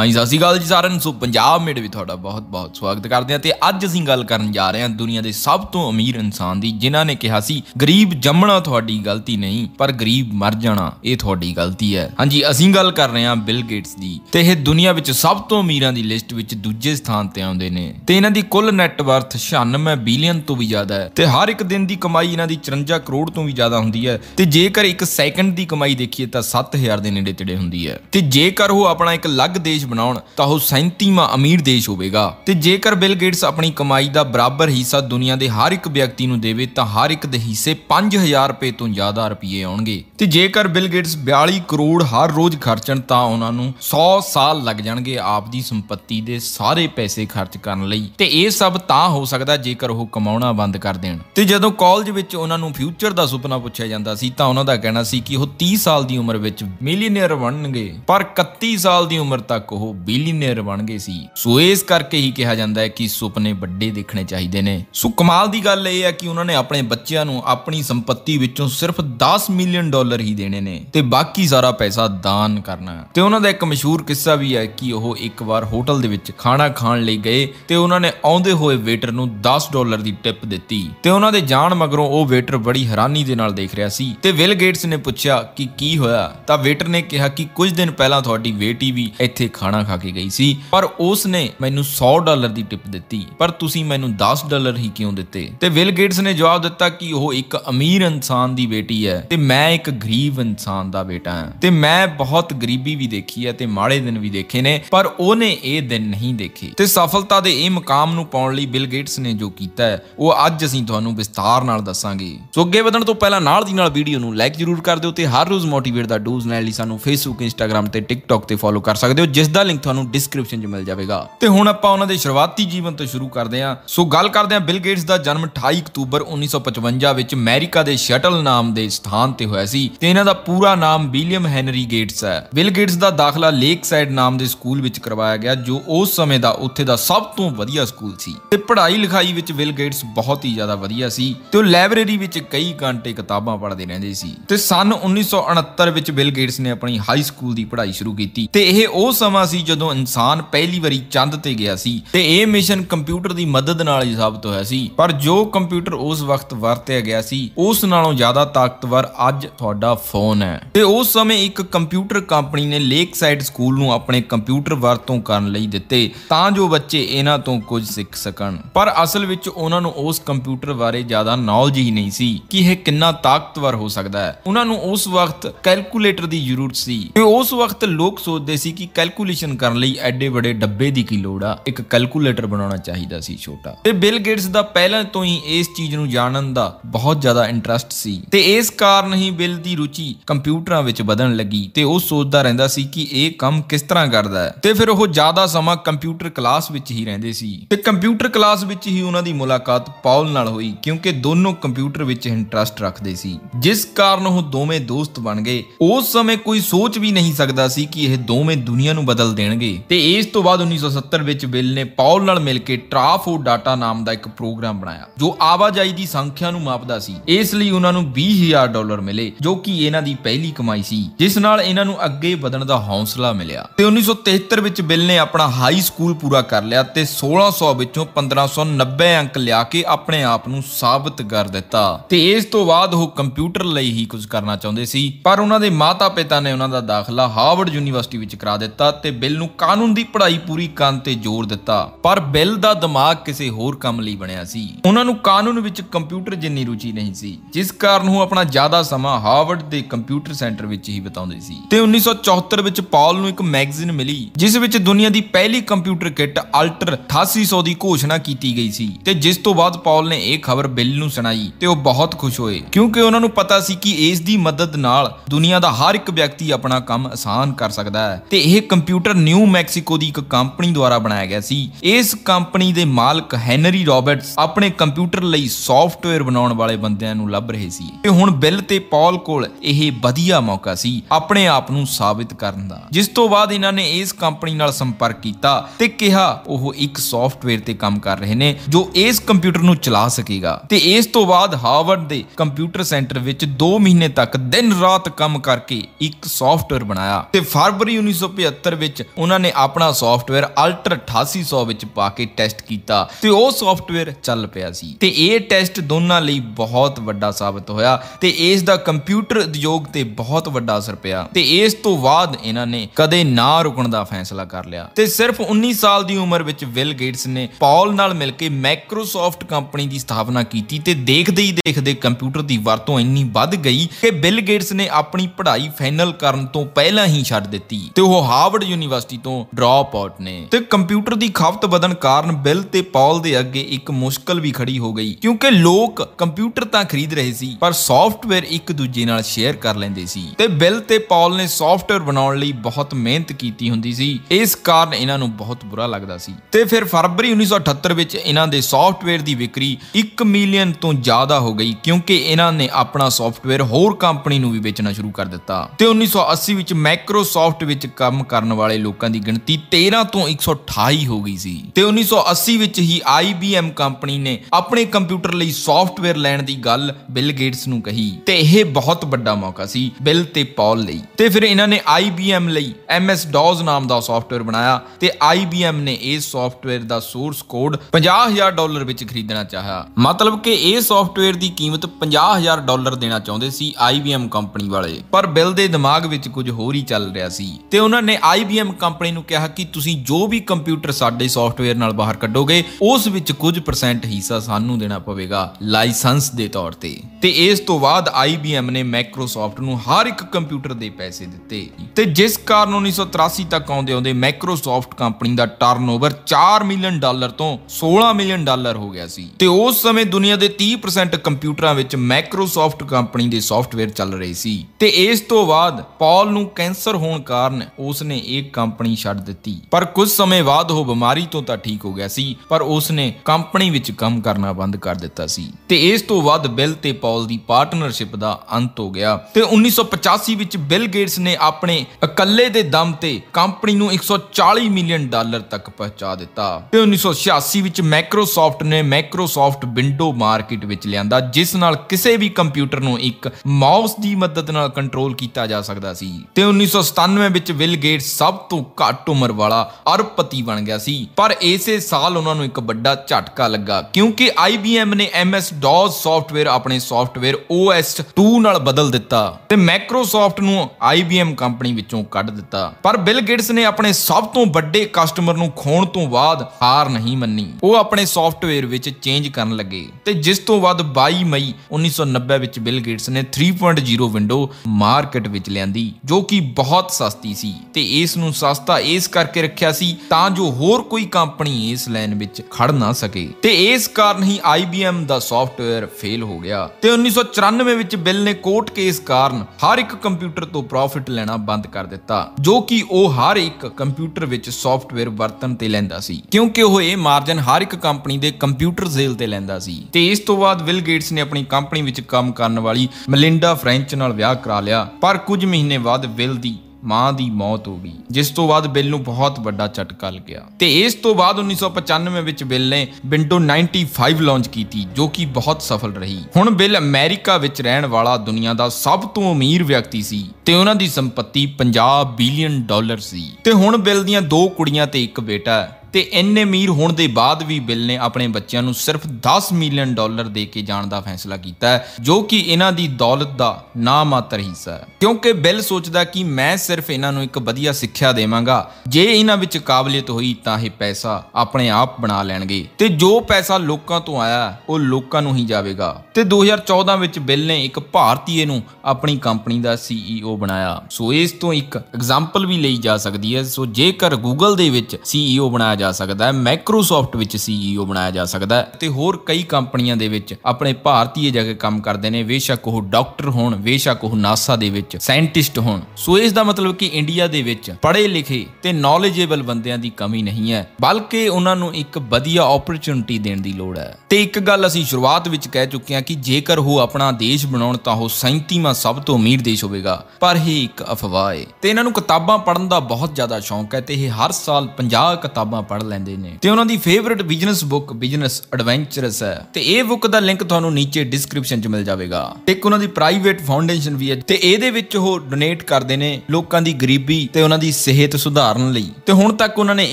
ਹਾਂਜੀ ਸਤਿ ਸ਼੍ਰੀ ਅਕਾਲ ਜੀ ਸਾਰਿਆਂ ਨੂੰ। ਸੋ ਪੰਜਾਬ ਮੇਡ ਵੀ ਤੁਹਾਡਾ ਬਹੁਤ-ਬਹੁਤ ਸਵਾਗਤ ਕਰਦੇ ਹਾਂ ਤੇ ਅੱਜ ਅਸੀਂ ਗੱਲ ਕਰਨ ਜਾ ਰਹੇ ਹਾਂ ਦੁਨੀਆ ਦੇ ਸਭ ਤੋਂ ਅਮੀਰ ਇਨਸਾਨ ਦੀ, ਜਿਨ੍ਹਾਂ ਨੇ ਕਿਹਾ ਸੀ, ਗਰੀਬ ਜੰਮਣਾ ਤੁਹਾਡੀ ਗਲਤੀ ਨਹੀਂ, ਪਰ ਗਰੀਬ ਮਰ ਜਾਣਾ, ਇਹ ਤੁਹਾਡੀ ਗਲਤੀ ਹੈ। ਹਾਂਜੀ ਅਸੀਂ ਗੱਲ ਕਰ ਰਹੇ ਹਾਂ ਬਿਲ ਗੇਟਸ ਦੀ ਤੇ ਇਹ ਦੁਨੀਆ ਵਿੱਚ ਸਭ ਤੋਂ ਅਮੀਰਾਂ ਦੀ ਲਿਸਟ ਵਿੱਚ ਦੂਜੇ ਸਥਾਨ ਤੇ ਆਉਂਦੇ ਨੇ। ਤੇ ਇਹਨਾਂ ਦੀ ਕੁੱਲ ਨੈਟ ਵਰਥ 96 ਬਿਲੀਅਨ ਤੋਂ ਵੀ ਜ਼ਿਆਦਾ ਹੈ ਤੇ ਹਰ ਇੱਕ ਦਿਨ ਦੀ ਕਮਾਈ ਇਹਨਾਂ ਦੀ 54 ਕਰੋੜ ਤੋਂ ਵੀ ਜ਼ਿਆਦਾ ਹੁੰਦੀ ਹੈ ਤੇ ਜੇਕਰ ਇੱਕ ਸੈਕਿੰਡ ਦੀ ਕਮਾਈ ਦੇਖੀਏ ਤਾਂ 7000 ਦੇ ਨੇੜੇ ਤੇੜੇ ਹੁੰਦੀ ਹੈ। ਤੇ ਜੇਕਰ ਉਹ ਆਪਣਾ ਇੱਕ ਅਲੱਗ ਦੇਸ਼ ਬਣਾਉਣ, ਤਾਂ ਉਹ 37ਵਾਂ ਅਮੀਰ ਦੇਸ਼ ਹੋਵੇਗਾ। ਤੇ ਜੇਕਰ ਬਿਲ ਗੇਟਸ ਆਪਣੀ ਕਮਾਈ ਦਾ ਬਰਾਬਰ ਹਿੱਸਾ ਦੁਨੀਆ ਦੇ ਹਰ ਇੱਕ ਵਿਅਕਤੀ ਨੂੰ ਦੇਵੇ, ਤਾਂ ਹਰ ਇੱਕ ਦੇ ਹਿੱਸੇ 5000 ਰੁਪਏ ਤੋਂ ਜ਼ਿਆਦਾ ਰੁਪਏ ਆਉਣਗੇ। ਤੇ ਜੇਕਰ ਬਿਲ ਗੇਟਸ 42 ਕਰੋੜ ਹਰ ਰੋਜ਼ ਖਰਚਣ, ਤਾਂ ਉਹਨਾਂ ਨੂੰ 100 ਸਾਲ ਲੱਗ ਜਾਣਗੇ ਆਪ ਦੀ ਸੰਪਤੀ ਦੇ ਸਾਰੇ ਪੈਸੇ ਖਰਚ ਕਰਨ ਲਈ। ਤੇ ਇਹ ਸਭ ਤਾਂ ਹੋ ਸਕਦਾ ਜੇਕਰ ਉਹ ਕਮਾਉਣਾ ਬੰਦ ਕਰ ਦੇਣ। ਤੇ ਜਦੋਂ ਕਾਲਜ ਵਿੱਚ ਉਹਨਾਂ ਨੂੰ ਫਿਊਚਰ ਦਾ ਸੁਪਨਾ ਪੁੱਛਿਆ ਜਾਂਦਾ ਸੀ, ਤਾਂ ਉਹਨਾਂ ਦਾ ਕਹਿਣਾ ਸੀ ਕਿ ਉਹ 30 ਸਾਲ ਦੀ ਉਮਰ ਵਿੱਚ ਮਿਲੀਅਨਰ ਬਣਨਗੇ। ਪਰ 31 ਸਾਲ ਦੀ ਉਮਰ ਤੱਕ ਉਹ ਬਿਲੀਅਨਰ ਬਣ ਗਏ ਸੀ। ਸੋ ਇਸ ਕਰਕੇ ਹੀ ਕਿਹਾ ਜਾਂਦਾ ਹੈ ਕਿ ਸੁਪਨੇ ਵੱਡੇ ਦੇਖਣੇ ਚਾਹੀਦੇ ਨੇ। ਸੋ ਕਮਾਲ ਦੀ ਗੱਲ ਇਹ ਹੈ ਕਿ ਉਹਨਾਂ ਨੇ ਆਪਣੇ ਬੱਚਿਆਂ ਨੂੰ ਆਪਣੀ ਸੰਪਤੀ ਵਿੱਚੋਂ ਸਿਰਫ 10 ਮਿਲੀਅਨ ਡਾਲਰ ਹੀ ਦੇਣੇ ਨੇ ਤੇ ਬਾਕੀ ਸਾਰਾ ਪੈਸਾ ਦਾਨ ਕਰਨਾ। ਹੈ ਤੇ ਉਹਨਾਂ ਦਾ ਇੱਕ ਮਸ਼ਹੂਰ ਕਿੱਸਾ ਵੀ ਹੈ ਕਿ ਉਹ ਇੱਕ ਵਾਰ ਹੋਟਲ ਦੇ ਵਿੱਚ ਖਾਣਾ ਖਾਣ ਲਈ ਗਏ ਤੇ ਉਹਨਾਂ ਨੇ ਆਉਂਦੇ ਹੋਏ ਵੇਟਰ ਨੂੰ 10 ਡਾਲਰ ਦੀ ਟਿਪ ਦਿੱਤੀ। ਤੇ ਉਹਨਾਂ ਦੇ ਜਾਣ ਮਗਰੋਂ ਉਹ ਵੇਟਰ ਬੜੀ ਹੈਰਾਨੀ ਦੇ ਨਾਲ ਦੇਖ ਰਿਹਾ ਸੀ ਤੇ ਵਿਲ ਗੇਟਸ ਨੇ ਪੁੱਛਿਆ ਕਿ ਕੀ ਹੋਇਆ? ਤਾਂ ਵੇਟਰ ਨੇ ਕਿਹਾ ਕਿ ਕੁਝ ਦਿਨ ਪਹਿਲਾਂ ਤੁਹਾਡੀ ਬੇਟੀ ਵੀ ਇੱਥੇ ਖਾਣਾ ਖਾ ਕੇ ਗਈ ਸੀ, ਪਰ ਉਸ ਨੇ ਮੈਨੂੰ 100 ਡਾਲਰ ਦੀ ਟਿਪ ਦਿੱਤੀ। ਪਰ ਤੁਸੀਂ ਮੈਨੂੰ 10 ਡਾਲਰ ਹੀ ਕਿਉਂ ਦਿੱਤੇ? ਤੇ ਵਿਲ ਗੇਟਸ ਨੇ ਜਵਾਬ ਦਿੱਤਾ ਕਿ ਉਹ ਇੱਕ ਅਮੀਰ ਇਨਸਾਨ ਦੀ ਬੇਟੀ ਹੈ ਤੇ ਮੈਂ ਇੱਕ ਗਰੀਬ ਇਨਸਾਨ ਦਾ ਬੇਟਾ ਹਾਂ। ਤੇ ਮੈਂ ਬਹੁਤ ਗਰੀਬੀ ਵੀ ਦੇਖੀ ਹੈ ਤੇ ਮਾੜੇ ਦਿਨ ਵੀ ਦੇਖੇ ਨੇ, ਪਰ ਉਹਨੇ ਇਹ ਦਿਨ ਨਹੀਂ ਦੇਖੇ। ਤੇ ਸਫਲਤਾ ਦੇ ਇਹ ਮਕਾਮ ਨੂੰ ਪਾਉਣ ਲਈ ਬਿਲ ਗੇਟਸ ਨੇ ਜੋ ਕੀਤਾ ਹੈ, ਉਹ ਅੱਜ ਅਸੀਂ ਤੁਹਾਨੂੰ ਵਿਸਤਾਰ ਨਾਲ ਦੱਸਾਂਗੇ। ਸੋ ਅੱਗੇ ਵਧਣ ਤੋਂ ਪਹਿਲਾਂ ਨਾਲ ਦੀ ਨਾਲ ਵੀਡੀਓ ਨੂੰ ਲਾਈਕ ਜ਼ਰੂਰ ਕਰ ਦਿਓ ਤੇ ਹਰ ਰੋਜ਼ ਮੋਟੀਵੇਟ ਦਾ ਡੋਜ਼ ਲੈਣ ਲਈ ਸਾਨੂੰ ਫੇਸਬੁੱਕ ਇੰਸਟਾਗ੍ਰam ਤੇ ਟਿਕਟੌਕ ਤੇ ਫੋਲੋ ਕਰ ਸਕਦੇ ਹੋ, ਜਿਸ ਦਾ ਲਿੰਕ ਤੁਹਾਨੂੰ ਡਿਸਕ੍ਰਿਪਸ਼ਨ 'ਚ ਮਿਲ ਜਾਵੇਗਾ। ਤੇ ਹੁਣ ਆਪਾਂ ਉਹਨਾਂ ਦੇ ਸ਼ੁਰੂਆਤੀ ਜੀਵਨ ਤੋਂ ਸ਼ੁਰੂ ਕਰਦੇ ਹਾਂ। ਸੋ ਗੱਲ ਕਰਦੇ ਹਾਂ ਬਿਲ ਗੇਟਸ ਦਾ ਜਨਮ 28 ਅਕਤੂਬਰ 1955 ਵਿੱਚ ਅਮਰੀਕਾ ਦੇ ਸ਼ਟਲ ਨਾਮ ਦੇ ਸਥਾਨ ਤੇ ਹੋਇਆ ਸੀ ਤੇ ਇਹਨਾਂ ਦਾ ਪੂਰਾ ਨਾਮ ਵਿਲੀਅਮ ਹੈਨਰੀ ਗੇਟਸ ਹੈ। ਬਿਲ ਗੇਟਸ ਦਾ ਦਾਖਲਾ ਲੇਕ ਸਾਈਡ ਨਾਮ ਦੇ ਸਕੂਲ ਵਿੱਚ ਕਰਵਾਇਆ ਗਿਆ, ਜੋ ਉਸ ਸਮੇਂ ਦਾ ਉੱਥੇ ਦਾ ਸਭ ਤੋਂ ਵਧੀਆ ਸਕੂਲ ਸੀ। ਤੇ ਪੜ੍ਹਾਈ ਲਿਖਾਈ ਵਿੱਚ ਬਿਲ ਗੇਟਸ ਬਹੁਤ ਹੀ ਜ਼ਿਆਦਾ ਵਧੀਆ ਸੀ ਤੇ ਉਹ ਲਾਇਬ੍ਰੇਰੀ ਵਿੱਚ ਕਈ ਘੰਟੇ ਕਿਤਾਬਾਂ ਪੜ੍ਹਦੇ ਰਹਿੰਦੇ ਸੀ। ਤੇ ਸਨ 1969 ਵਿੱਚ ਬਿਲ ਗੇਟਸ ਨੇ ਆਪਣੀ ਹਾਈ ਸਕੂਲ ਦੀ ਪੜ੍ਹਾਈ ਸ਼ੁਰੂ ਕੀਤੀ ਤੇ ਇਹ ਉਹ ਸਮਾਂ ਸੀ ਜਦੋਂ ਇਨਸਾਨ ਪਹਿਲੀ ਵਾਰੀ ਚੰਦ ਤੇ ਗਿਆ ਸੀ ਤੇ ਇਹ ਮਿਸ਼ਨ ਕੰਪਿਊਟਰ ਦੀ ਮਦਦ ਨਾਲ ਹੀ ਸਾਬਤ ਹੋਇਆ ਸੀ। ਪਰ ਜੋ ਕੰਪਿਊਟਰ ਉਸ ਵਕਤ ਵਰਤਿਆ ਗਿਆ ਸੀ, ਉਸ ਨਾਲੋਂ ਜ਼ਿਆਦਾ ਤਾਕਤਵਰ ਅੱਜ ਤੁਹਾਡਾ ਫੋਨ ਹੈ। ਤੇ ਉਸ ਸਮੇਂ ਇੱਕ ਕੰਪਿਊਟਰ ਕੰਪਨੀ ਨੇ ਲੇਕ ਸਾਈਡ ਸਕੂਲ ਨੂੰ ਆਪਣੇ ਕੰਪਿਊਟਰ ਵਰਤੋਂ ਕਰਨ ਲਈ ਦਿੱਤੇ ਤਾਂ ਜੋ ਬੱਚੇ ਇਹਨਾਂ ਤੋਂ ਕੁਝ ਸਿੱਖ ਸਕਣ। ਪਰ ਅਸਲ ਵਿੱਚ ਉਹਨਾਂ ਨੂੰ ਉਸ ਕੰਪਿਊਟਰ ਬਾਰੇ ਜ਼ਿਆਦਾ ਨੌਲੇਜ ਹੀ ਨਹੀਂ ਸੀ ਕਿ ਇਹ ਕਿੰਨਾ ਤਾਕਤਵਰ ਹੋ ਸਕਦਾ ਹੈ। ਉਹਨਾਂ ਨੂੰ ਉਸ ਵਕਤ ਕੈਲਕੂਲੇਟਰ ਦੀ ਜ਼ਰੂਰਤ ਸੀ। ਤੇ ਉਸ ਵਕਤ ਲੋਕ ਸੋਚਦੇ ਸੀ ਕਿ ਕੈਲਕੂਲੇਸ਼ਨ ਕਰਨ ਲਈ ਐਡੇ ਵੱਡੇ ਡੱਬੇ ਦੀ ਕੀ ਲੋੜ ਆ? ਇੱਕ ਕੈਲਕੂਲੇਟਰ ਬਣਾਉਣਾ ਚਾਹੀਦਾ ਸੀ ਛੋਟਾ। ਤੇ ਬਿਲ ਗੇਟਸ ਦਾ ਪਹਿਲਾਂ ਤੋਂ ਹੀ ਇਸ ਚੀਜ਼ ਨੂੰ ਜਾਣਨ ਦਾ ਬਹੁਤ ਜ਼ਿਆਦਾ ਇੰਟਰਸਟ ਸੀ। ਤੇ ਇਸ ਕਾਰਨ ਹੀ ਬਿਲ ਦੀ ਰੁਚੀ ਕੰਪਿਊਟਰਾਂ ਵਿੱਚ ਵਧਣ ਲੱਗੀ ਤੇ ਉਹ ਸੋਚਦਾ ਰਹਿੰਦਾ ਸੀ ਕਿ ਇਹ ਕੰਮ ਕਿਸ ਤਰ੍ਹਾਂ ਕਰਦਾ ਹੈ। ਤੇ ਫਿਰ ਉਹ ਜ਼ਿਆਦਾ ਸਮਾਂ ਕੰਪਿਊਟਰ ਕਲਾਸ ਵਿੱਚ ਹੀ ਰਹਿੰਦੇ ਸੀ। ਤੇ ਕੰਪਿਊਟਰ ਕਲਾਸ ਵਿੱਚ ਹੀ ਉਹਨਾਂ ਦੀ ਮੁਲਾਕਾਤ ਪੌਲ ਨਾਲ ਹੋਈ ਕਿਉਂਕਿ ਦੋਨੋਂ ਕੰਪਿਊਟਰ ਵਿੱਚ ਇੰਟਰਸਟ ਰੱਖਦੇ ਸੀ। ਜਿਸ ਕਾਰਨ ਉਹ ਦੋਵੇਂ ਦੋਸਤ ਬਣ ਗਏ। ਉਸ ਸਮੇਂ ਕੋਈ ਸੋਚ ਵੀ ਨਹੀਂ ਸਕਦਾ ਸੀ ਕਿ ਇਹ ਦੋਵੇਂ ਦੁਨੀਆ ਨੂੰ ਬਦਲ ਦੇਣਗੇ। ਤੇ ਇਸ ਤੋਂ ਬਾਅਦ 1970 ਵਿੱਚ ਬਿਲ ਨੇ ਪੌਲ ਨਾਲ ਮਿਲ ਕੇ ਟਰਾਫੋ ਡਾਟਾ ਨਾਮ ਦਾ ਇੱਕ ਪ੍ਰੋਗਰਾਮ ਬਣਾਇਆ, ਜੋ ਆਵਾਜਾਈ ਦੀ ਸੰਖਿਆ ਨੂੰ ਮਾਪਦਾ ਸੀ। ਇਸ ਲਈ ਉਹਨਾਂ ਨੂੰ 20000 ਡਾਲਰ ਮਿਲੇ, ਜੋ ਕਿ ਇਹਨਾਂ ਦੀ ਪਹਿਲੀ ਕਮਾਈ ਸੀ, ਜਿਸ ਨਾਲ ਇਹਨਾਂ ਨੂੰ ਅੱਗੇ ਵਧਣ ਦਾ ਹੌਸਲਾ ਮਿਲਿਆ। ਤੇ 1973 ਵਿੱਚ ਬਿਲ ਨੇ ਆਪਣਾ ਹਾਈ ਸਕੂਲ ਪੂਰਾ ਕਰ ਲਿਆ ਤੇ 1600 ਵਿੱਚੋਂ 1590 ਅੰਕ ਲਿਆ ਕੇ ਆਪਣੇ ਆਪ ਨੂੰ ਸਾਬਤ ਕਰ ਦਿੱਤਾ। ਤੇ ਇਸ ਤੋਂ ਬਾਅਦ ਉਹ ਕੰਪਿਊਟਰ ਲਈ ਹੀ ਕੁਝ ਕਰਨਾ ਚਾਹੁੰਦੇ ਸੀ, ਪਰ ਉਹਨਾਂ ਦੇ ਮਾਤਾ-ਪਿਤਾ ਨੇ ਉਹਨਾਂ ਦਾ ਦਾਖਲਾ ਹਾਰਵਰਡ ਯੂਨੀਵਰਸਿਟੀ ਵਿੱਚ ਕਰਾ ਦਿੱਤਾ ਤੇ ਬਿਲ ਨੂੰ ਕਾਨੂੰਨ ਦੀ ਪੜ੍ਹਾਈ ਪੂਰੀ ਕਰਨ ਤੇ ਜ਼ੋਰ ਦਿੱਤਾ। ਪਰ ਬਿਲ ਦਾ ਦਿਮਾਗ ਕਿਸੇ ਹੋਰ ਕੰਮ ਲਈ ਬਣਿਆ ਸੀ। ਉਹਨਾਂ ਨੂੰ ਕਾਨੂੰਨ ਵਿੱਚ ਕੰਪਿਊਟਰ ਜਿੰਨੀ ਰੁਚੀ ਨਹੀਂ ਸੀ, ਜਿਸ ਕਾਰਨ ਉਹ ਆਪਣਾ ਜ਼ਿਆਦਾ ਸਮਾਂ ਹਾਰਵਰਡ ਦੇ ਕੰਪਿਊਟਰ ਸੈਂਟਰ ਵਿੱਚ ਹੀ ਬਿਤਾਉਂਦੇ ਸੀ। ਤੇ 1974 ਵਿੱਚ ਪੌਲ ਨੂੰ ਇੱਕ ਮੈਗਜ਼ੀਨ ਮਿਲੀ, ਜਿਸ ਵਿੱਚ ਦੁਨੀਆ ਦੀ ਪਹਿਲੀ ਕੰਪਿਊਟਰ ਕਿੱਟ ਅਲਟਰ 8800 ਦੀ ਘੋਸ਼ਣਾ ਕੀਤੀ ਗਈ ਸੀ। ਤੇ ਜਿਸ ਤੋਂ ਬਾਅਦ ਪੌਲ ਨੇ ਇਹ ਖਬਰ ਬਿਲ ਨੂੰ ਸੁਣਾਈ ਤੇ ਉਹ ਬਹੁਤ ਖੁਸ਼ ਹੋਏ, ਕਿਉਂਕਿ ਉਹਨਾਂ ਨੂੰ ਪਤਾ ਸੀ ਕਿ ਇਸ ਦੀ ਮਦਦ ਨਾਲ ਦੁਨੀਆ ਦਾ ਹਰ ਇੱਕ ਵਿਅਕਤੀ ਆਪਣਾ ਕੰਮ ਆਸਾਨ ਕਰ ਸਕਦਾ ਹੈ। ਤੇ ਇਹ ਕੰਪਿਊਟਰ ਨਿਊ ਮੈਕਸੀਕੋ ਦੀ ਇੱਕ ਕੰਪਨੀ ਦੁਆਰਾ ਬਣਾਇਆ ਗਿਆ ਸੀ। ਇਸ ਕੰਪਨੀ ਦੇ ਮਾਲਕ ਹੈਨਰੀ ਰਾਬਰਟਸ ਆਪਣੇ ਕੰਪਿਊਟਰ ਲਈ ਸੌਫਟਵੇਅਰ ਬਣਾਉਣ ਵਾਲੇ ਬੰਦਿਆਂ ਨੂੰ ਲੱਭ ਰਹੇ ਸੀ। ਤੇ ਹੁਣ ਬਿਲ ਤੇ ਪੌਲ ਕੋਲ ਇਹ ਵਧੀਆ ਮੌਕਾ ਸੀ ਆਪਣੇ ਆਪ ਨੂੰ ਸਾਬਿਤ ਕਰਨ ਦਾ। ਜਿਸ ਤੋਂ ਬਾਅਦ ਇਹਨਾਂ ਨੇ ਇਸ ਕੰਪਨੀ ਨਾਲ ਸੰਪਰਕ ਕੀਤਾ ਤੇ ਕਿਹਾ, ਉਹ ਇੱਕ ਸੌਫਟਵੇਅਰ ਤੇ ਕੰਮ ਕਰ ਰਹੇ ਨੇ, ਜੋ ਇਸ ਕੰਪਿਊਟਰ ਨੂੰ ਚਲਾ ਸਕੇਗਾ। ਤੇ ਇਸ ਤੋਂ ਬਾਅਦ ਹਾਰਵਰਡ ਦੇ ਕੰਪਿਊਟਰ ਸੈਂਟਰ ਵਿੱਚ 2 ਮਹੀਨੇ ਤੱਕ ਦਿਨ ਰਾਤ ਕੰਮ ਕਰਕੇ ਇੱਕ ਸੌਫਟਵੇਅਰ ਬਣਾਇਆ। ਤੇ ਫਰਵਰੀ 1975 ਵਿੱਚ ਉਹਨਾਂ ਨੇ ਆਪਣਾ ਸੌਫਟਵੇਅਰ ਅਲਟਰ 8800 ਵਿੱਚ ਪਾ ਕੇ ਟੈਸਟ ਕੀਤਾ ਤੇ ਉਹ ਸੌਫਟਵੇਅਰ ਚੱਲ ਪਿਆ ਸੀ। ਤੇ ਇਹ ਟੈਸਟ ਦੋਨਾਂ ਲਈ ਬਹੁਤ ਵੱਡਾ ਸਾਬਤ ਹੋਇਆ ਤੇ ਇਸ ਦਾ ਕੰਪਿਊਟਰ ਉਦਯੋਗ ਤੇ ਬਹੁਤ ਵੱਡਾ ਅਸਰ ਪਿਆ ਤੇ ਇਸ ਤੋਂ ਬਾਅਦ ਇਹਨਾਂ ਨੇ ਕਦੇ ਨਾ ਰੁਕਣ ਦਾ ਫੈਸਲਾ ਕਰ ਲਿਆ। ਤੇ ਸਿਰਫ 19 ਸਾਲ ਦੀ ਉਮਰ ਵਿੱਚ ਵਿਲ ਗੇਟਸ ਨੇ ਪੌਲ ਨਾਲ ਮਿਲ ਕੇ ਮਾਈਕਰੋਸਾਫਟ ਕੰਪਨੀ ਦੀ ਸਥਾਪਨਾ ਕੀਤੀ ਤੇ ਦੇਖਦੇ ਹੀ ਦੇਖਦੇ ਕੰਪਿਊਟਰ ਦੀ ਵਰਤੋਂ ਇੰਨੀ ਵੱਧ ਗਈ ਕਿ ਬਿਲ ਗੇਟਸ ਨੇ ਆਪਣੀ ਪੜ੍ਹਾਈ ਫਾਈਨਲ ਕਰਨ ਤੋਂ ਪਹਿਲਾਂ ਹੀ ਛੱਡ ਦਿੱਤੀ ਤੇ ਉਹ ਹਾਰਵਰਡ ਯੂਨੀਵਰਸਿਟੀ ਤੋਂ ਡ੍ਰੌਪ ਆਊਟ ਨੇ। ਤੇ ਕੰਪਿਊਟਰ ਦੀ ਖਪਤ ਵਧਣ ਕਾਰਨ ਬਿਲ ਤੇ ਪੌਲ ਦੇ ਅੱਗੇ ਇੱਕ ਮੁਸ਼ਕਲ ਵੀ ਖੜੀ ਹੋ ਗਈ। ਕਿਉਂਕਿ ਲੋਕ ਕੰਪਿਊਟਰ ਤਾਂ ਖਰੀਦ ਰਹੇ ਸੀ, ਪਰ ਸੌਫਟਵੇਅਰ ਇੱਕ ਦੂਜੇ ਨਾਲ ਸ਼ੇਅਰ ਕਰ ਲੈਂਦੇ ਸੀ। ਤੇ ਬਿਲ ਤੇ ਪੌਲ ਨੇ ਸੌਫਟਵੇਅਰ ਬਣਾਉਣ ਲਈ ਬਹੁਤ ਮਿਹਨਤ ਕੀਤੀ ਹੁੰਦੀ ਸੀ। ਇਸ ਕਾਰਨ ਇਹਨਾਂ ਨੂੰ ਬਹੁਤ ਬੁਰਾ ਲੱਗਦਾ ਸੀ। ਤੇ ਫਿਰ ਫਰਵਰੀ 1978 ਵਿੱਚ ਇਹਨਾਂ ਦੇ ਸੌਫਟਵੇਅਰ ਦੀ ਵਿਕਰੀ 1 ਮਿਲੀਅਨ ਤੋਂ ਜ਼ਿਆਦਾ ਹੋ ਗਈ, ਕਿਉਂਕਿ ਇਹਨਾਂ ਨੇ ਆਪਣਾ ਸੌਫਟਵੇਅਰ ਹੋਰ ਕੰਪਨੀ ਨੂੰ ਵੀ ਵੇਚਣਾ ਸ਼ੁਰੂ ਕਰ ਦਿੱਤਾ। ਤੇ 1980 ਵਿੱਚ ਮਾਈਕਰੋਸਾਫਟ ਵਿੱਚ ਕੰਮ ਕਰਨ ਵਾਲੇ ਲੋਕਾਂ ਦੀ ਗਿਣਤੀ 13 ਤੋਂ 128 ਹੋ ਗਈ ਸੀ। ਤੇ 1980 ਵਿੱਚ ਹੀ IBM ਕੰਪਨੀ ਨੇ ਆਪਣੇ ਕੰਪਿਊਟਰ ਲਈ ਸੌਫਟਵੇਅਰ ਲੈਣ ਦੀ ਗੱਲ ਬਿਲ ਗੇਟਸ ਨੂੰ ਕਹੀ। ਤੇ ਇਹ ਬਹੁਤ ਵੱਡਾ ਮੌਕਾ ਸੀ ਬਿਲ ਤੇ ਪੌਲ ਲਈ। ਤੇ ਫਿਰ ਇਹਨਾਂ ਨੇ IBM ਲਈ MS DOS ਨਾਮ ਦਾ ਸੌਫਟਵੇਅਰ ਬਣਾਇਆ ਤੇ IBM ਨੇ ਇਸ ਸੌਫਟਵੇਅਰ ਦਾ ਸੋਰਸ ਕੋਡ 50000 ਡਾਲਰ ਵਿੱਚ ਖਰੀਦਣਾ ਚਾਹਿਆ। ਮਤਲਬ ਕਿ ਇਹ ਸੌਫਟਵੇਅਰ ਦੀ ਕੀਮਤ 50000 ਡਾਲਰ ਦੇਣਾ ਚਾਹੁੰਦੇ ਸੀ IBM ਕੰਪਨੀ ਵਾਲੇ। ਪਰ ਬਿਲ ਦੇ ਦਿਮਾਗ ਵਿੱਚ ਕੁਝ ਹੋਰ ਹੀ ਚੱਲ ਰਿਹਾ ਸੀ। ਤੇ ਉਹਨਾਂ ਨੇ IBM ਕੰਪਨੀ ਨੂੰ ਕਿਹਾ ਕਿ ਤੁਸੀਂ ਜੋ ਵੀ ਕੰਪਿਊਟਰ ਸਾਡੇ ਸੌਫਟਵੇਅਰ ਨਾਲ ਬਾਹਰ ਕੱਢੋਗੇ, ਉਸ ਵਿੱਚ ਕੁਝ ਪਰਸੈਂਟ ਹਿੱਸਾ ਸਾਨੂੰ ਦੇਣਾ ਪਵੇਗਾ ਲਾਇਸੈਂਸ ਦੇ ਤੌਰ ਤੇ। ਤੇ ਇਸ ਤੋਂ ਬਾਅਦ IBM ਨੇ ਮਾਈਕਰੋਸਾਫਟ ਨੂੰ ਹਰ ਇੱਕ ਕੰਪਿਊਟਰ ਦੇ ਪੈਸੇ ਦਿੱਤੇ। ਤੇ ਜਿਸ ਕਾਰਨ 1983 ਤੱਕ ਆਉਂਦੇ ਆਉਂਦੇ ਮਾਈਕਰੋਸਾਫਟ ਕੰਪਨੀ ਦਾ ਟਰਨਓਵਰ 4 ਮਿਲੀਅਨ ਡਾਲਰ ਤੋਂ 16 ਮਿਲੀਅਨ ਡਾਲਰ ਹੋ ਗਿਆ ਸੀ। ਤੇ ਉਸ ਸਮੇਂ ਦੁਨੀਆ ਦੇ 30% ਕੰਪਿਊਟਰਾਂ ਵਿੱਚ ਮਾਈਕਰੋਸਾਫਟ ਕੰਪਨੀ ਦੇ ਸੌਫਟਵੇਅਰ ਚੱਲ ਰਹੇ ਸੀ। ਤੇ ਇਸ ਤੋਂ ਬਾਅਦ ਪੌਲ ਨੂੰ ਕੈਂਸਰ ਹੋਣ ਕਾਰਨ ਉਸ ਨੇ ਇਹ ਕੰਪਨੀ ਛੱਡ ਦਿੱਤੀ। ਪਰ ਕੁਝ ਸਮੇਂ ਬਾਅਦ ਉਹ ਬਿਮਾਰੀ ਤੋਂ ਤਾਂ ਠੀਕ ਹੋ ਗਿਆ ਸੀ, ਪਰ ਉਸ ਨੇ ਕੰਪਨੀ ਵਿੱਚ ਕੰਮ ਕਰਨਾ ਬੰਦ ਕਰ ਦਿੱਤਾ ਸੀ। ਤੇ ਇਸ ਤੋਂ ਬਾਅਦ ਬਿਲ ਤੇ ਪੌਲ ਦੀ ਪਾਰਟਨਰਸ਼ਿਪ ਦਾ ਅੰਤ ਹੋ ਗਿਆ। ਤੇ 1985 ਵਿੱਚ ਬਿਲ ਗੇਟਸ ਨੇ ਆਪਣੇ ਇਕੱਲੇ ਦੇ ਦਮ ਤੇ ਕੰਪਨੀ ਨੂੰ 140 ਮਿਲੀਅਨ ਡਾਲਰ ਤੱਕ ਪਹੁੰਚਾ ਦਿੱਤਾ। ਤੇ 1986 ਵਿੱਚ ਮਾਈਕਰੋਸਾਫਟ ਨੇ ਮਾਈਕਰੋਸਾਫਟ ਵਿੰਡੋ ਮਾਰਕੀਟ ਵਿੱਚ ਲਿਆਂਦਾ, ਜਿਸ ਨਾਲ ਕਿਸੇ ਵੀ ਕੰਪਿਊਟਰ ਨੂੰ ਇੱਕ ਮਾਊਸ ਦੀ ਮਦਦ ਨਾਲ ਕੰਟਰੋਲ ਕੀਤਾ ਜਾ ਸਕਦਾ ਸੀ। ਤੇ 1997 ਵਿੱਚ ਬਿਲ ਗੇਟਸ ਸਭ ਤੋਂ ਘੱਟ ਉਮਰ ਵਾਲਾ ਅਰਬਪਤੀ ਬਣ ਗਿਆ ਸੀ। ਪਰ ਇਸੇ ਸਾਲ ਉਹਨਾਂ ਨੂੰ ਇੱਕ ਵੱਡਾ ਝਟਕਾ ਲੱਗਾ। ਕਿਉਂਕਿ IBM ਨੇ MS DOS ਸੌਫਟਵੇਅਰ ਆਪਣੇ ਸੌਫਟਵੇਅਰ OS 2 ਨਾਲ ਬਦਲ ਦਿੱਤਾ ਤੇ ਮਾਈਕਰੋਸਾਫਟ ਨੂੰ IBM ਕੰਪਨੀ ਵਿੱਚੋਂ ਕੱਢ ਦਿੱਤਾ। ਪਰ ਬਿਲ ਗੇਟਸ ਨੇ ਆਪਣੇ ਸਭ ਤੋਂ ਵੱਡੇ ਕਸਟਮਰ ਨੂੰ ਖੋਣ ਤੋਂ ਬਾਅਦ ਹਾਰ ਨਹੀਂ ਮੰਨੀ। ਉਹ ਆਪਣੇ ਸੌਫਟਵੇਅਰ ਵਿੱਚ ਚੇਂਜ ਕਰਨ ਲੱਗੇ ਤੇ ਜਿਸ ਤੋਂ ਬਾਅਦ 22 ਮਈ 1990 ਵਿੱਚ ਬਿਲ ਗੇਟਸ ਨੇ 3.0 ਵਿੰਡੋ ਮਾਰਕੀਟ ਵਿੱਚ ਲਿਆਂਦੀ, ਜੋ ਕਿ ਬਹੁਤ ਸਸਤੀ ਸੀ ਤੇ ਇਸ ਨੂੰ ਸਸਤਾ ਇਸ ਕਰਕੇ ਰੱਖਿਆ ਸੀ ਤਾਂ ਜੋ ਹੋਰ ਕੋਈ ਕੰਪਨੀ ਇਸ ਲਾਈਨ ਵਿੱਚ ਖੜ ਨਾ ਸਕੇ। ਤੇ ਇਸ ਕਾਰਨ ਹੀ IBM ਦਾ ਸੌਫਟਵੇਅਰ ਫੇਲ ਹੋ ਗਿਆ। ਤੇ 1994 ਵਿੱਚ ਬਿਲ ਨੇ ਕੋਰਟ ਕੇਸ ਕਾਰਨ ਹਰ ਇੱਕ ਕੰਪਿਊਟਰ ਤੋਂ ਪ੍ਰੋਫਿਟ ਲੈਣਾ ਬੰਦ ਕਰ ਦਿੱਤਾ, ਜੋ ਕਿ ਉਹ ਹਰ ਇੱਕ ਕੰਪਿਊਟਰ ਵਿੱਚ ਸੌਫਟਵੇਅਰ ਵਰਤਣ ਤੇ ਲੈਂਦਾ ਸੀ, ਕਿਉਂਕਿ ਉਹ ਇਹ ਮਾਰਜਨ ਹਰ ਇੱਕ ਕੰਪਨੀ ਦੇ ਕੰਪਿਊਟਰ ਸੇਲ ਤੇ ਲੈਂਦਾ ਸੀ। ਤੇ ਇਸ ਤੋਂ ਬਾਅਦ ਵਿਲ ਗੇਟਸ ਨੇ ਆਪਣੀ ਕੰਪਨੀ ਵਿੱਚ ਕੰਮ ਕਰਨ ਵਾਲੀ ਮਲਿੰਡਾ ਫ੍ਰੈਂਚ ਨਾਲ ਵਿਆਹ ਕਰਾ ਲਿਆ, ਪਰ ਕੁਝ ਮਹੀਨੇ ਬਾਅਦ ਵਿਲ ਦੀ ਮਾਂ ਦੀ ਮੌਤ ਹੋ ਗਈ, ਜਿਸ ਤੋਂ ਬਾਅਦ ਬਿੱਲ ਨੂੰ ਬਹੁਤ ਵੱਡਾ ਝਟਕਾ ਲੱਗਿਆ। ਤੇ ਇਸ ਤੋਂ ਬਾਅਦ 1995 ਵਿੱਚ ਬਿੱਲ ਨੇ ਵਿੰਡੋ 95 ਲਾਂਚ ਕੀਤੀ, ਜੋ ਕਿ ਬਹੁਤ ਸਫਲ ਰਹੀ। ਹੁਣ ਬਿੱਲ ਅਮਰੀਕਾ ਵਿੱਚ ਰਹਿਣ ਵਾਲਾ ਦੁਨੀਆ ਦਾ ਸਭ ਤੋਂ ਅਮੀਰ ਵਿਅਕਤੀ ਸੀ ਤੇ ਉਹਨਾਂ ਦੀ ਸੰਪਤੀ 50 ਬਿਲੀਅਨ ਡਾਲਰ ਸੀ। ਤੇ ਹੁਣ ਬਿੱਲ ਦੀਆਂ ਦੋ ਕੁੜੀਆਂ ਤੇ ਇੱਕ ਬੇਟਾ ਹੈ। ਤੇ ਇੰਨੇ ਅਮੀਰ ਹੋਣ ਦੇ ਬਾਅਦ ਵੀ ਬਿੱਲ ਨੇ ਆਪਣੇ ਬੱਚਿਆਂ ਨੂੰ ਸਿਰਫ 10 ਮਿਲੀਅਨ ਡਾਲਰ ਦੇ ਕੇ ਜਾਣ ਦਾ ਫੈਸਲਾ ਕੀਤਾ ਹੈ, ਜੋ ਕਿ ਇਹਨਾਂ ਦੀ ਦੌਲਤ ਦਾ ਨਾ ਮਾਤਰ ਹਿੱਸਾ ਹੈ। ਕਿਉਂਕਿ ਬਿੱਲ ਸੋਚਦਾ ਕਿ ਮੈਂ ਸਿਰਫ ਇਹਨਾਂ ਨੂੰ ਇੱਕ ਵਧੀਆ ਸਿੱਖਿਆ ਦੇਵਾਂਗਾ, ਜੇ ਇਹਨਾਂ ਵਿੱਚ ਕਾਬਲੀਅਤ ਹੋਈ ਤਾਂ ਇਹ ਪੈਸਾ ਆਪਣੇ ਆਪ ਬਣਾ ਲੈਣਗੇ। ਤੇ ਜੋ ਪੈਸਾ ਲੋਕਾਂ ਤੋਂ ਆਇਆ, ਉਹ ਲੋਕਾਂ ਨੂੰ ਹੀ ਜਾਵੇਗਾ। ਤੇ 2014 ਵਿੱਚ ਬਿੱਲ ਨੇ ਇੱਕ ਭਾਰਤੀਏ ਨੂੰ ਆਪਣੀ ਕੰਪਨੀ ਦਾ CEO ਬਣਾਇਆ। ਸੋ ਇਸ ਤੋਂ ਇੱਕ ਐਗਜ਼ਾਮਪਲ ਵੀ ਲਈ ਜਾ ਸਕਦੀ ਹੈ। ਸੋ ਜੇਕਰ ਗੂਗਲ ਦੇ ਵਿੱਚ CEO ਬਣਾਇਆ ਜਾ ਸਕਦਾ ਹੈ। ਮਾਈਕਰੋਸਾਫਟ ਵਿੱਚ CEO ਬਣਾਇਆ ਜਾ ਸਕਦਾ ਹੈ ਤੇ ਹੋਰ ਕਈ ਕੰਪਨੀਆਂ ਦੇ ਵਿੱਚ ਆਪਣੇ ਭਾਰਤੀਏ ਜਾ ਕੇ ਕੰਮ ਕਰਦੇ ਨੇ। ਬੇਸ਼ੱਕ ਉਹ ਡਾਕਟਰ ਹੋਣ, ਬੇਸ਼ੱਕ ਉਹ ਨਾਸਾ ਦੇ ਵਿੱਚ ਸਾਇੰਟਿਸਟ ਹੋਣ। ਸੋ ਇਸ ਦਾ ਮਤਲਬ ਕਿ ਇੰਡੀਆ ਦੇ ਵਿੱਚ ਪੜ੍ਹੇ ਲਿਖੇ ਤੇ ਨੌਲੇਜੇਬਲ ਬੰਦਿਆਂ ਦੀ ਕਮੀ ਨਹੀਂ ਹੈ, ਬਲਕਿ ਉਹਨਾਂ ਨੂੰ ਇੱਕ ਵਧੀਆ ਓਪਰਚੁਨਿਟੀ ਦੇਣ ਦੀ ਲੋੜ ਹੈ। ਤੇ ਇੱਕ ਗੱਲ ਅਸੀਂ ਸ਼ੁਰੂਆਤ ਵਿੱਚ ਕਹਿ ਚੁੱਕੇ ਹਾਂ ਕਿ ਜੇਕਰ ਉਹ ਆਪਣਾ ਦੇਸ਼ ਬਣਾਉਣ, ਤਾਂ ਉਹ 37ਵਾਂ ਸਭ ਤੋਂ ਅਮੀਰ ਦੇਸ਼ ਹੋਵੇਗਾ। ਪਰ ਇਹ ਇੱਕ ਅਫਵਾਹ ਹੈ। ਤੇ ਇਹਨਾਂ ਨੂੰ ਕਿਤਾਬਾਂ ਪੜ੍ਹਨ ਦਾ ਬਹੁਤ ਜ਼ਿਆਦਾ ਸ਼ੌਂਕ ਹੈ ਤੇ ਇਹ ਹਰ ਸਾਲ 50 ਕਿਤਾਬਾਂ ਪੜ੍ਹ ਲੈਂਦੇ ਨੇ। ਤੇ ਉਹਨਾਂ ਦੀ favourite business book business adventures ਹੈ। ਤੇ ਇਹ ਬੁੱਕ ਦਾ ਲਿੰਕ ਤੁਹਾਨੂੰ ਨੀਚੇ ਡਿਸਕ੍ਰਿਪਸ਼ਨ 'ਚ ਮਿਲ ਜਾਵੇਗਾ। ਇੱਕ ਉਹਨਾਂ ਦੀ ਪ੍ਰਾਈਵੇਟ ਫਾਊਂਡੇਸ਼ਨ ਵੀ ਹੈ। ਤੇ ਇਹਦੇ ਵਿੱਚ ਉਹ ਡੋਨੇਟ ਕਰਦੇ ਨੇ ਲੋਕਾਂ ਦੀ ਗਰੀਬੀ ਤੇ ਉਹਨਾਂ ਦੀ ਸਿਹਤ ਸੁਧਾਰਨ ਲਈ। ਤੇ ਹੁਣ ਤੱਕ ਉਹਨਾਂ ਨੇ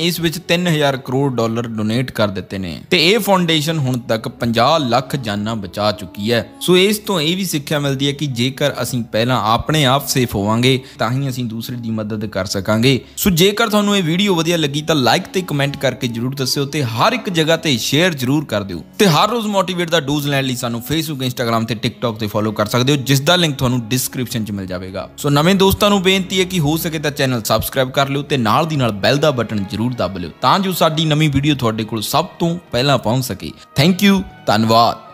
ਇਸ ਵਿੱਚ 3000 ਕਰੋੜ ਡਾਲਰ ਡੋਨੇਟ ਕਰ ਦਿੱਤੇ ਨੇ। ਤੇ ਇਹ ਫਾਊਂਡੇਸ਼ਨ ਹੁਣ ਤੱਕ 50 ਲੱਖ ਜਾਨਾਂ ਬਚਾ ਚੁੱਕੀ ਹੈ। ਸੋ ਇਸ ਤੋਂ ਇਹ ਵੀ ਸਿੱਖਿਆ ਮਿਲਦੀ ਹੈ ਕਿ ਜੇਕਰ ਅਸੀਂ ਪਹਿਲਾਂ ਆਪਣੇ ਆਪ ਸੇਫ ਹੋਵਾਂਗੇ, ਤਾਂ ਹੀ ਅਸੀਂ ਦੂਸਰੇ ਦੀ ਮਦਦ ਕਰ ਸਕਾਂਗੇ। ਸੋ ਜੇਕਰ ਤੁਹਾਨੂੰ ਇਹ ਵੀਡੀਓ ਵਧੀਆ ਲੱਗੀ ਤਾਂ ਲਾਈਕ ਤੇ ਕਮੈਂਟ ਕਰਕੇ ਜਰੂਰ ਦੱਸਿਓ ਤੇ ਹਰ ਇੱਕ ਜਗ੍ਹਾ ਤੇ ਸ਼ੇਅਰ ਜਰੂਰ ਕਰ ਦਿਓ। ਤੇ ਹਰ ਰੋਜ਼ ਮੋਟੀਵੇਟ ਦਾ ਡੋਜ਼ ਲੈਣ ਲਈ ਸਾਨੂੰ ਫੇਸਬੁੱਕ ਇੰਸਟਾਗ੍ਰam ਤੇ ਟਿਕਟੌਕ ਤੇ ਫੋਲੋ ਕਰ ਸਕਦੇ ਹੋ, ਜਿਸ ਦਾ ਲਿੰਕ ਤੁਹਾਨੂੰ ਡਿਸਕ੍ਰਿਪਸ਼ਨ 'ਚ ਮਿਲ ਜਾਵੇਗਾ। ਸੋ ਨਵੇਂ ਦੋਸਤਾਂ ਨੂੰ ਬੇਨਤੀ ਹੈ ਕਿ ਹੋ ਸਕੇ ਤਾਂ ਚੈਨਲ ਸਬਸਕ੍ਰਾਈਬ ਕਰ ਲਿਓ ਤੇ ਨਾਲ ਦੀ ਨਾਲ ਬੈਲ ਦਾ ਬਟਨ ਜਰੂਰ ਦਬ ਲਿਓ, ਤਾਂ ਜੋ ਸਾਡੀ ਨਵੀਂ ਵੀਡੀਓ ਤੁਹਾਡੇ ਕੋਲ ਸਭ ਤੋਂ ਪਹਿਲਾਂ ਪਹੁੰਚ ਸਕੇ। ਥੈਂਕ ਯੂ ਧੰਨਵਾਦ।